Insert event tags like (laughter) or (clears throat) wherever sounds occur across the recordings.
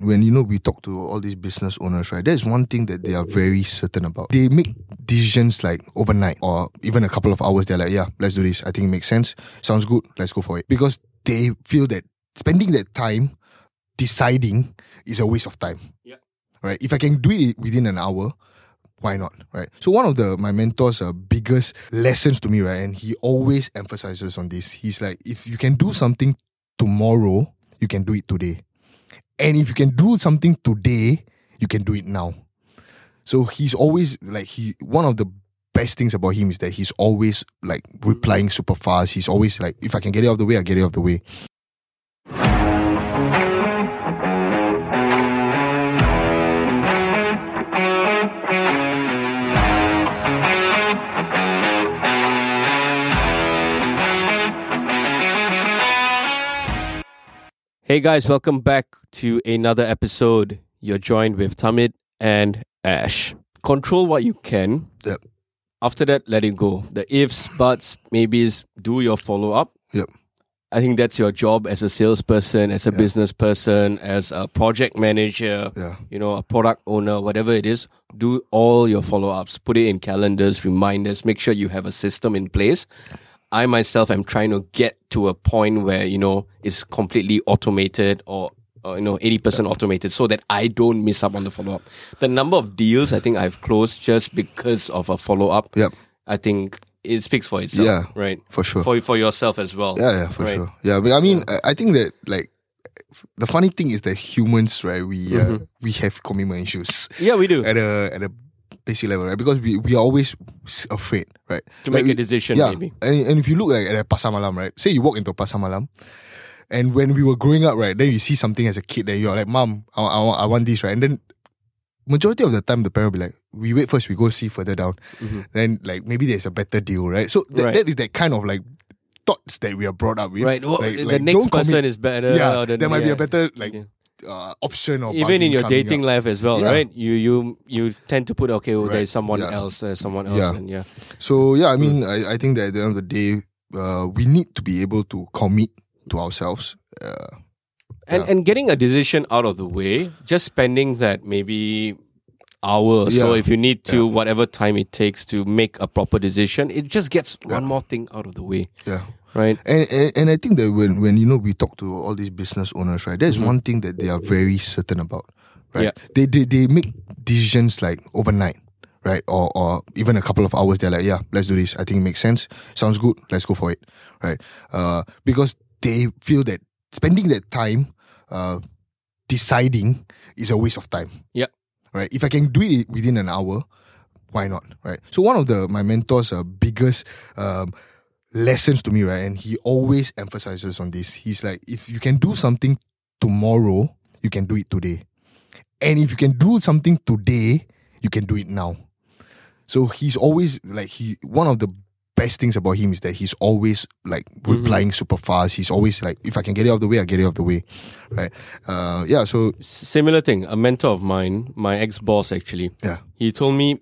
when you know we talk to all these business owners, right? There's one thing that they are very certain about. They make decisions like overnight or even a couple of hours. They're like, yeah, let's do this. I think it makes sense. Sounds good. Let's go for it. Because they feel that spending that time deciding is a waste of time. Yeah. Right. If I can do it within an hour, why not? Right. So one of the my mentor's uh, biggest lessons to me, right, and he always emphasizes on this. He's like, if you can do something tomorrow, you can do it today. And if you can do something today, you can do it now. So he's always like he one of the best things about him is that he's always like replying super fast. He's always like, if I can get it off the way, I get it off the way. Hey guys, welcome back to another episode. You're joined with Tahmid and Ash. Control what you can. Yep. After that, let it go. The ifs, buts, maybes, do your follow up. Yep. I think that's your job as a salesperson, as a Yeah. business person, as a project manager, Yeah. you know, a product owner, whatever it is. Do all your follow ups. Put it in calendars, reminders. Make sure you have a system in place. I myself am trying to get to a point where you know it's completely automated or, or you know eighty percent automated, so that I don't miss up on the follow up. The number of deals I think I've closed just because of a follow up. Yep. I think it speaks for itself. Yeah. right. For sure. For for yourself as well. Yeah, yeah, for Right. sure. Yeah, but I mean, I, I think that like the funny thing is that humans, right? We uh, Mm-hmm. we have commitment issues Yeah, we do at a at a basic level, right? Because we we are always afraid, right? to Like make we- a decision. Yeah, Maybe. and, and if you look like at a pasar malam, right? Say you walk into a pasar malam, and when we were growing up, right, then you see something as a kid, that you're like, "Mom, I, I, want- I want this," right? And then majority of the time, the parent will be like, "We wait first, we go see further down." Mhm. Then like maybe there's a better deal, right? So that, Right. that is that kind of like thoughts that we are brought up with. Right. Well, Like- the like, next person commit- is better. yeah, the- there might be a better like Yeah. Uh, option or even in your dating up. life as well, Yeah. right? You you you tend to put okay, well, Right. there's someone Yeah. else, there's someone else, Yeah. and yeah, So yeah, I Mm. mean, I, I think that at the end of the day, uh, we need to be able to commit to ourselves. Uh, and and getting a decision out of the way, just spending that maybe hour or so if you need to, whatever time it takes to make a proper decision, it just gets one more thing out of the way, yeah. Right? And, and and I think that when when you know we talk to all these business owners, right? There's one thing that they are very certain about, right? Yeah. They, they they make decisions like overnight, right? Or or even a couple of hours. They're like, yeah, let's do this. I think it makes sense. Sounds good. Let's go for it, right? Uh, because they feel that spending that time, uh, deciding is a waste of time. Yeah. Right. If I can do it within an hour, why not? Right. So one of the my mentor's uh, biggest um, lessons to me, right? And he always emphasizes on this. He's like, if you can do something tomorrow, you can do it today. And if you can do something today, you can do it now. So he's always like he one of the best things about him is that he's always like replying super fast. He's always like, if I can get it out of the way, I get it out of the way. Right. Uh yeah, so Similar thing, a mentor of mine, my ex boss actually, yeah. he told me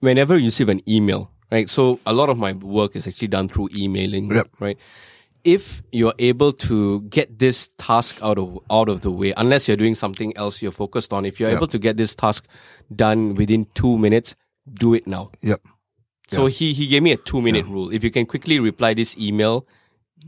whenever you receive an email, right? So a lot of my work is actually done through emailing, Yep. right? If you're able to get this task out of out of the way, unless you're doing something else you're focused on, if you're Yep. able to get this task done within two minutes, do it now. Yep. So he he gave me a two minute rule. If you can quickly reply this email,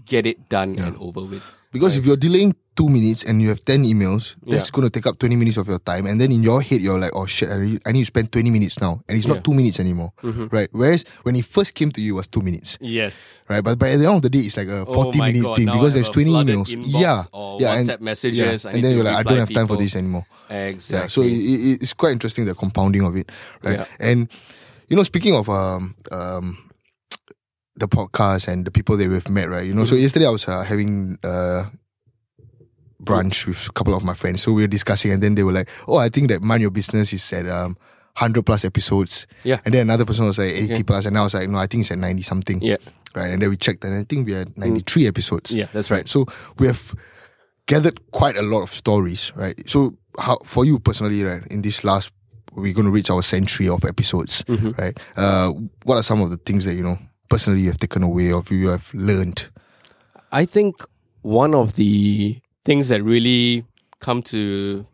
get it done and over with. Because if you're delaying two minutes and you have 10 emails, that's Yeah. going to take up 20 minutes of your time. And then in your head, you're like, oh shit, I need, I need to spend 20 minutes now. And it's Yeah. not two minutes anymore. Right. Whereas when it first came to you, it was two minutes. Yes. Right. But by the end of the day, it's like a 40 oh minute God, thing because there's 20 flooded emails. Yeah. Yeah. WhatsApp and, messages. yeah. And then you're like, I don't have time for this anymore. Exactly. Yeah. So it, it, it's quite interesting the compounding of it. Right. Yeah. And, you know, speaking of, um, um, the podcast and the people that we've met, right? You know, so Mm-hmm. yesterday I was uh, having uh, brunch with a couple of my friends. So we were discussing, and then they were like, "Oh, I think that mind your business is at um, hundred plus episodes." Yeah. And then another person was like eighty Okay. plus, and I was like, "No, I think it's at ninety something." yeah. Right. And then we checked, and I think we had ninety three episodes. Yeah, that's Right. right. So we have gathered quite a lot of stories. Right. So how for you personally, right? In this last, we're going to reach our century of episodes. Mm-hmm. Right. Uh, what are some of the things that you know personally you have taken away of you have learned? I think one of the things that really come to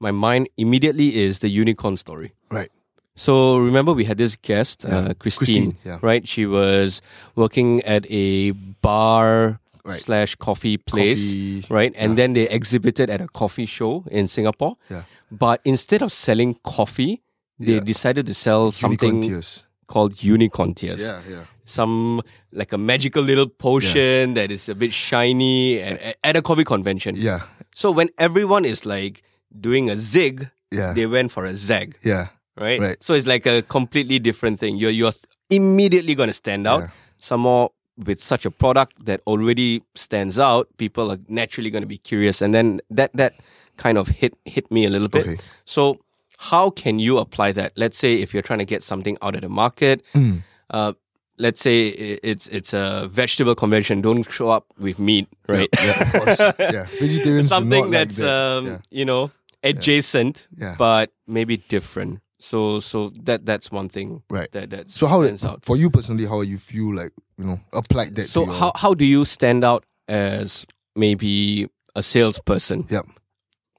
my mind immediately is the unicorn story. Right. So remember we had this guest, uh, Christine, Christine, yeah. right? She was working at a bar Right. slash coffee place, Coffee, right? And then they exhibited at a coffee show in Singapore. Yeah. But instead of selling coffee, they Yeah. decided to sell Unicorn something tears. Called unicorn tears. Yeah, yeah. Some like a magical little potion that is a bit shiny at, at a coffee convention. Yeah. So when everyone is like doing a zig, Yeah. they went for a zag, Yeah. right? Right. So it's like a completely different thing. You're you're immediately going to stand out. Yeah. Some more with such a product that already stands out, people are naturally going to be curious, and then that that kind of hit hit me a little bit. Okay. So how can you apply that? Let's say if you're trying to get something out of the market. Mm. Uh, let's say it's it's a vegetable convention. Don't show up with meat, right? Yeah, of course. (laughs) yeah. Vegetarians Something not like that's that. um, yeah. you know adjacent, Yeah. but maybe different. So so that that's one thing Right. that that So how stands out. for you personally, how you feel like you know applied that? So how how do you stand out as maybe a salesperson? Yep.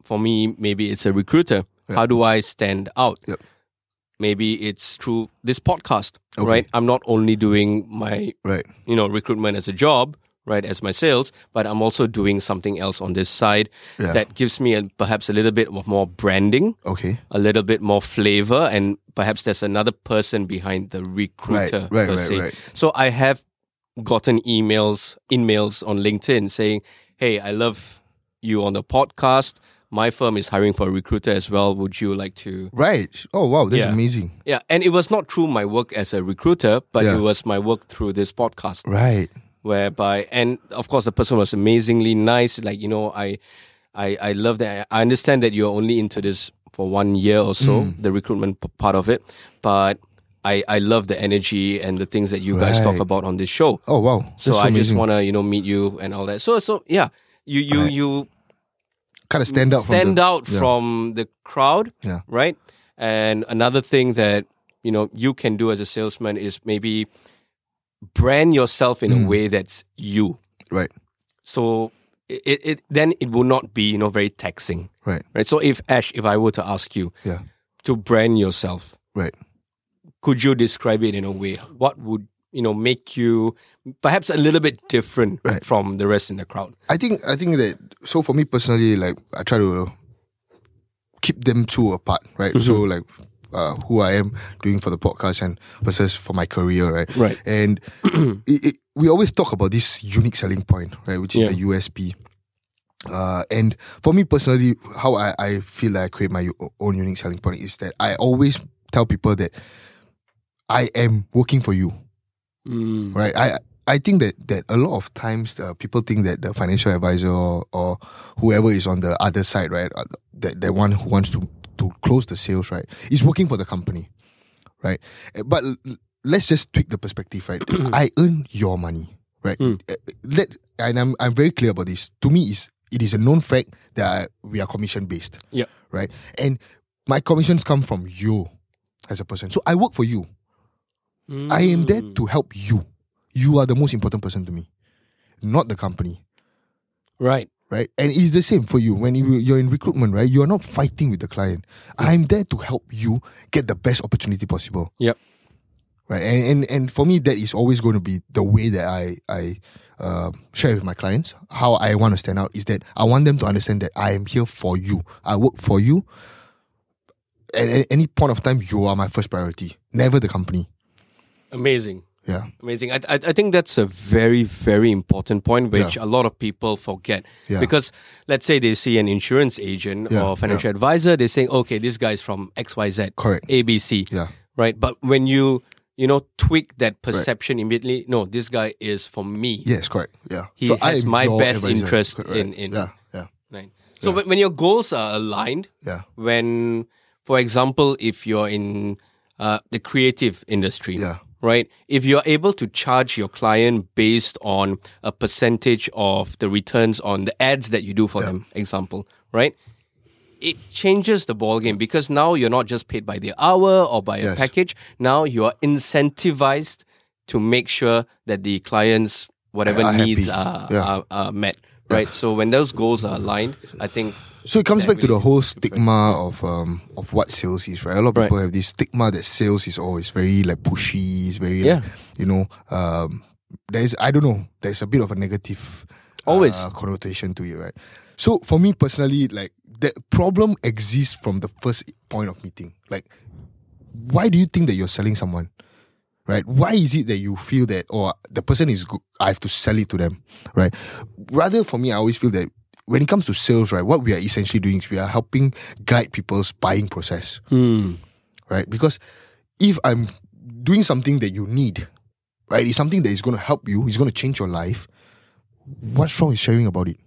For me, maybe it's a recruiter. How do I stand out? Yep. Maybe it's through this podcast, Okay. right? I'm not only doing my Right. you know recruitment as a job right as my sales but i'm also doing something else on this side Yeah. that gives me a, perhaps a little bit of more branding Okay. a little bit more flavor and perhaps there's another person behind the recruiter right, per right, se right. so i have gotten emails emails on linkedin saying hey i love you on the podcast my firm is hiring for a recruiter as well would you like to Right. Oh wow, that's Yeah. amazing. yeah and it was not through my work as a recruiter but Yeah. it was my work through this podcast Right. whereby and of course the person was amazingly nice like you know i i i love that i understand that you're only into this for one year or so Mm. the recruitment p- part of it but i i love the energy and the things that you guys talk about on this show Oh wow. So, so, i just want to you know meet you and all that so so yeah you you Right. you kind of stand out. stand from the, out yeah. from the crowd Yeah. right and another thing that you know you can do as a salesman is maybe brand yourself in Mm. a way that's you Right. so it, it then it will not be you know very taxing Right. right so if ash if i were to ask you Yeah. to brand yourself Right. could you describe it in a way what would you know make you perhaps a little bit different Right. from the rest in the crowd I think I think that so for me personally, like I try to keep them two apart, right? So Mm-hmm. like uh, who I am doing for the podcast and versus for my career, right? Right. And (clears throat) it, it, we always talk about this unique selling point, right? Which is Yeah. the USP. Uh, and for me personally, how I, I feel like I create my own unique selling point is that I always tell people that I am working for you mm. right? I I think that that a lot of times uh, people think that the financial advisor or, or whoever is on the other side, right, uh, that that one who wants to to close the sales, right, is working for the company, right? Uh, But let's just tweak the perspective, right? (clears throat) I earn your money, right? Mm. Let and I'm I'm very clear about this. To me, is it is a known fact that I- we are commission based, Yeah. right? And my commissions come from you as a person, so I work for you. I am there Mm. to help you. You are the most important person to me, not the company, right right? And it's the same for you when you, you're in recruitment, right? You are not fighting with the client. I'm there to help you get the best opportunity possible, yep right? And and, and for me, that is always going to be the way that I I uh, share with my clients. How I want to stand out is that I want them to understand that I am here for you. I work for you. At, at any point of time, you are my first priority, never the company. Amazing Yeah, Amazing. I, I, I think that's a very, very important point, which Yeah. a lot of people forget. Yeah. Because let's say they see an insurance agent Yeah, or financial advisor, they're saying, okay, this guy's from XYZ, correct. ABC, Yeah, right? But when you, you know, tweak that perception immediately, no, this guy is for me. yes, correct. Yeah, He I has my best advisor. interest Correct. in- in- yeah, yeah, Right. So when, when your goals are aligned, yeah, when, for example, if you're in uh, the creative industry, yeah. Right? If you're able to charge your client based on a percentage of the returns on the ads that you do for them, example, right? It changes the ball game because now you're not just paid by the hour or by a package. Now you are incentivized to make sure that the clients' whatever Are needs are, Yeah. are, are met, right? So when those goals are aligned, I think So it comes back to the whole is stigma of um of what sales is, right? A lot of Right. people have this stigma that sales is always very like pushy, is very Yeah. like, you know, um there's I don't know, there's a bit of a negative Always. uh, connotation to it, right? So for me personally, like that problem exists from the first point of meeting. Like, why do you think that you're selling someone? Right? Why is it that you feel that or the person is good I have to sell it to them? Right? Rather for me, I always feel that when it comes to sales, right, what we are essentially doing is we are helping guide people's buying process. Hmm. Right? Because if I'm doing something that you need, right, it's something that is gonna help you, it's gonna change your life. What's wrong with sharing about it?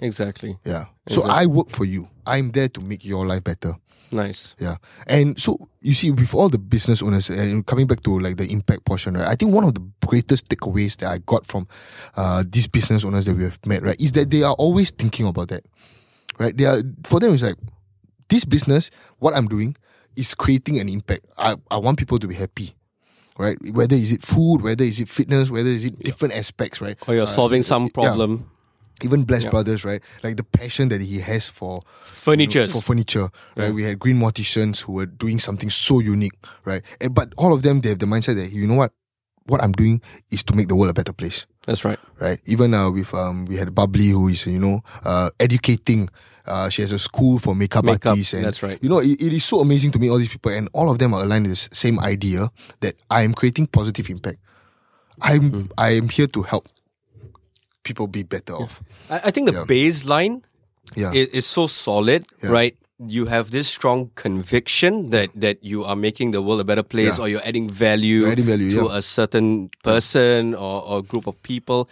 Exactly. Yeah. So I work for you. I'm there to make your life better. Nice. Yeah. And so you see, with all the business owners and coming back to like the impact portion, right? I think one of the greatest takeaways that I got from uh, these business owners that we have met, right, is that they are always thinking about that. Right? They are for them it's like this business, what I'm doing is creating an impact. I, I want people to be happy. Right? Whether is it food, whether is it fitness, whether is it different aspects, right? Or you're solving some problem. Even Blessed Yeah. Brothers, right? Like the passion that he has for Furnitures. for furniture, right? Yeah. We had green morticians who were doing something so unique, right? And, but all of them, they have the mindset that you know what, what I'm doing is to make the world a better place, That's right. right? Even uh, with um, we had Bubbly who is you know uh, educating. Uh, she has a school for makeup, Makeup, artists, and that's right. You know, it, it is so amazing to meet all these people, and all of them are aligned with the same idea that I am creating positive impact. I'm Hmm. I am here to help people be better off. I, I think the Yeah. baseline Yeah, is, is so solid, Yeah. right? You have this strong conviction that that you are making the world a better place, or you're adding value, You're adding value, to a certain person or, or group of people.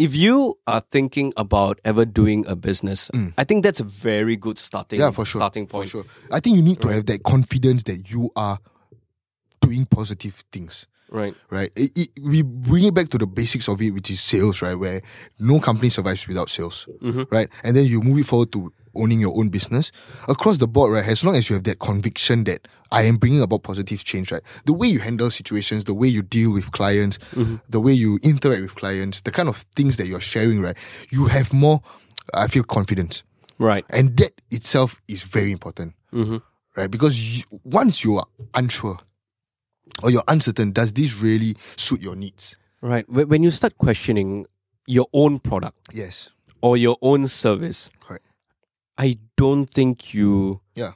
If you are thinking about ever doing a business, I think that's a very good starting Mm. yeah, for sure. starting point. For sure. I think you need to have that confidence that you are doing positive things. Right. right? It, it, we bring it back to the basics of it, which is sales, right? Where no company survives without sales, mm-hmm. right? And then you move it forward to owning your own business across the board, right? As long as you have that conviction that I am bringing about positive change, right? The way you handle situations, the way you deal with clients, mm-hmm. the way you interact with clients, the kind of things that you're sharing, right? You have more, I feel, confidence. Right. And that itself is very important, mm-hmm. right? Because you, once you are unsure or you're uncertain, does this really suit your needs? Right. When you start questioning your own product Yes, or your own service, correct. I don't think you Yeah,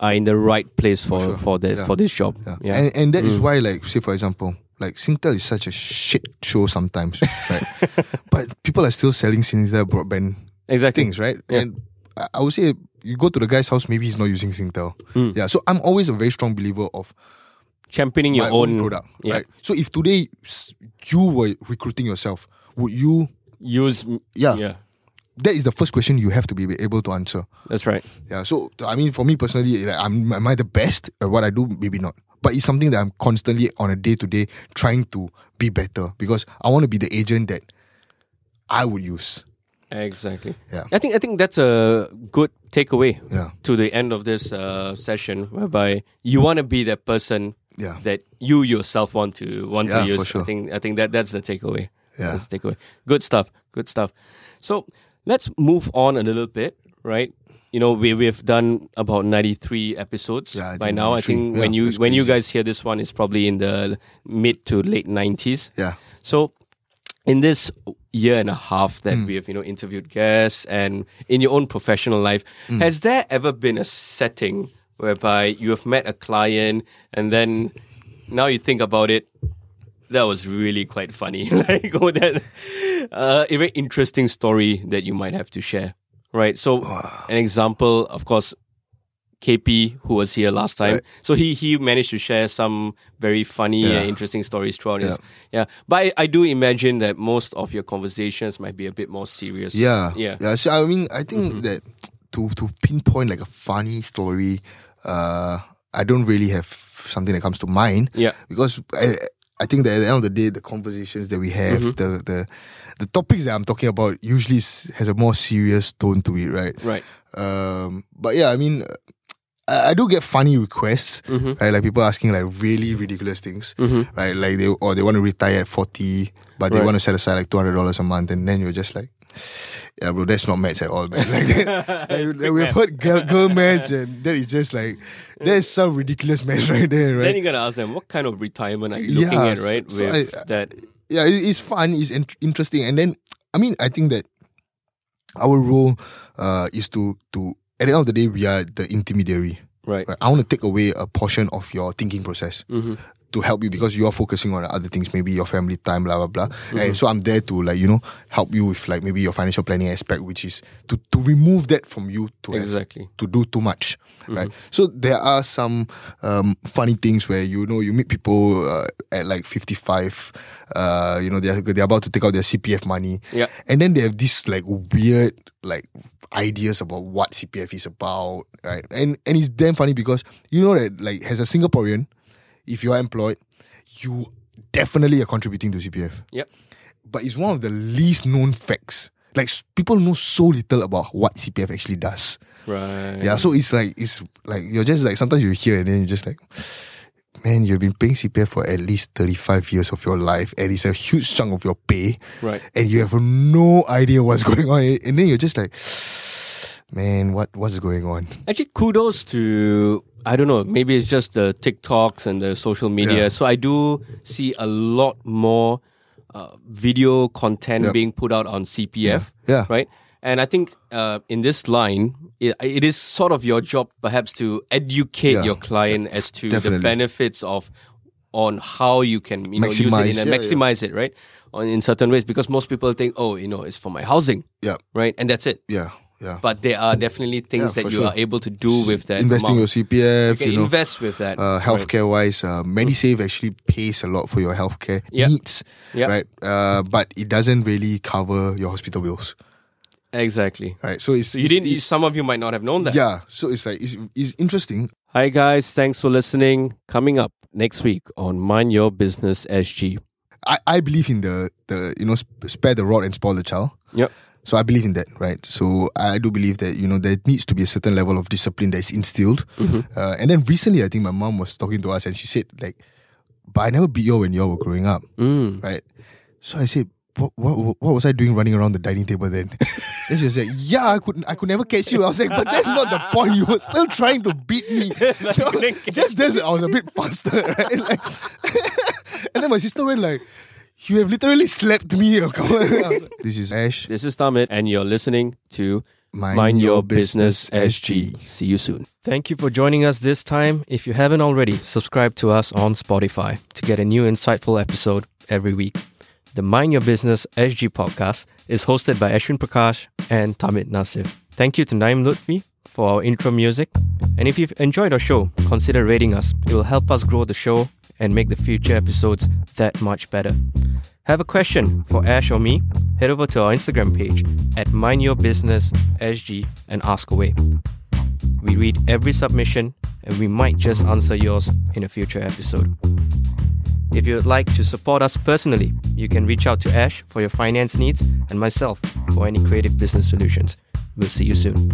are in the right place for sure. for this Yeah. for this job. yeah. Yeah. And, and that is Mm. why, like, say, for example, like Singtel is such a shit show sometimes, right? (laughs) but people are still selling Singtel broadband exactly. things, right? Yeah. And I I would say you go to the guy's house, maybe he's not using Singtel. Mm. Yeah, so I'm always a very strong believer of Championing your own, own, product, yeah. right? So if today you were recruiting yourself, would you? Use Yeah, yeah. that is the first question you have to be able to answer. That's right. Yeah, so I mean, for me personally, like, I'm, am I the best at what I do? Maybe not, but it's something that I'm constantly on a day to day trying to be better because I want to be the agent that I would use. Exactly. Yeah. I think I think that's a good takeaway Yeah, to the end of this uh, session, whereby you want to be that person yeah, that you yourself want to want Yeah, to use. sure. I think I think that that's the takeaway. Yeah. That's the takeaway. Good stuff. Good stuff. So let's move on a little bit, right? You know, we we've done about ninety three episodes Yeah, by now. I think Yeah, when you when you guys hear this one, it's probably in the mid to late nineties. yeah. So, in this year and a half that Hmm. we have, you know, interviewed guests and in your own professional life, Hmm. has there ever been a setting whereby you have met a client and then now you think about it, that was really quite funny, (laughs) like oh that, uh, a very interesting story that you might have to share, right? So, an example, of course. KP, who was here last time, Right. so he he managed to share some very funny Yeah. and interesting stories throughout his Yeah. yeah, but I, I do imagine that most of your conversations might be a bit more serious. Yeah, yeah, yeah. So I mean, I think Mm-hmm. that to to pinpoint like a funny story, uh, I don't really have something that comes to mind. yeah. because I I think that at the end of the day, the conversations that we have, Mm-hmm. the the the topics that I'm talking about usually has a more serious tone to it, right? Right. Um, but yeah, I mean, I, I do get funny requests, Mm-hmm. right? Like people asking like really ridiculous things, right? Like they or they want to retire at forty, but they Right. want to set aside like two hundred dollars a month, and then you're just like, Yeah, bro, that's not maths at all, man. Like, (laughs) that, like, like, we've heard girl, girl (laughs) maths, and that is just like there's some ridiculous maths right there, right? Then you gotta ask them what kind of retirement are you looking at, right? so I- that, yeah, it's fun, it's in- interesting, and then I mean, I think that our role uh, is to to at the end of the day, we are the intermediary. right? Right? I want to take away a portion of your thinking process Mm-hmm. To help you because you are focusing on other things, maybe your family time, blah blah blah. Mm-hmm. And so I'm there to like you know help you with like maybe your financial planning aspect, which is to to remove that from you to Exactly. to do too much, right? So there are some um, funny things where you know you meet people uh, at like 55, uh, you know they're they're about to take out their CPF money, Yeah. and then they have this like weird like ideas about what CPF is about, right? And and it's damn funny because you know that like as a Singaporean, if you are employed, you definitely are contributing to CPF Yep. but it's one of the least known facts. Like people know so little about what CPF actually does. Right. Yeah, so it's like it's like you're just like sometimes you hear and then you're just like, man, you've been paying CPF for at least 35 years of your life, and it's a huge chunk of your pay, Right. and you have no idea what's (laughs) going on, and then you're just like, man, what what's going on? Actually, kudos to I don't know. Maybe it's just the TikToks and the social media. Yeah. So I do see a lot more uh, video content Yep. being put out on CPF. Yeah. Right. And I think uh, in this line, it, it is sort of your job, perhaps, to educate Yeah. your client as to Definitely. the benefits of on how you can you know use it Maximize, in and yeah, yeah. maximize it, right? On in certain ways, because most people think, oh, you know, it's for my housing, Yeah, right? And that's it. yeah, yeah. But there are definitely things Yeah, that you sure. are able to do with that. Investing your amount. you CPF, can you know, invest with that. uh, healthcare wise, uh, Medisave actually pays a lot for your healthcare Yeah. needs, Yeah. right? Uh, but it doesn't really cover your hospital bills, Exactly. right? So it's So you it's- didn't. You, some of you might not have known that. yeah. So it's like it's, it's interesting. Hi guys, thanks for listening. Coming up next week on Mind Your Business SG. I, I believe in the the you know sp- spare the rod and spoil the child. Yep. So I believe in that, right? So I do believe that you know there needs to be a certain level of discipline that is instilled. Mm-hmm. Uh, and then recently, I think my mom was talking to us, and she said like, "But I never beat you when you were growing up, Mm. right?" So I said, "What what what was I doing running around the dining table then?" (laughs) then she said, "Yeah, I could I could never catch you." I was like, "But that's not the point. You were still trying to beat me. (laughs) Know, (laughs) just that I was a bit faster, right?" Like, and then my sister went like. You have literally slapped me. Oh, (laughs) I was like, this is Ash. This is Tahmid, and you're listening to Mind Mind, Your Your, Business Business, SG. SG. See you soon. Thank you for joining us this time. If you haven't already, subscribe to us on Spotify to get a new insightful episode every week. The Mind Your Business SG podcast is hosted by Arshvyn Prakas and Tahmid Nasif. Thank you to Naim Lutfi for our intro music. And if you've enjoyed our show, consider rating us. It will help us grow the show and make the future episodes that much better. Have a question for Ash or me? Head over to our Instagram page at Mind Your Business SG and ask away. We read every submission and we might just answer yours in a future episode. If you would like to support us personally, you can reach out to Ash for your finance needs and myself for any creative business solutions. We'll see you soon.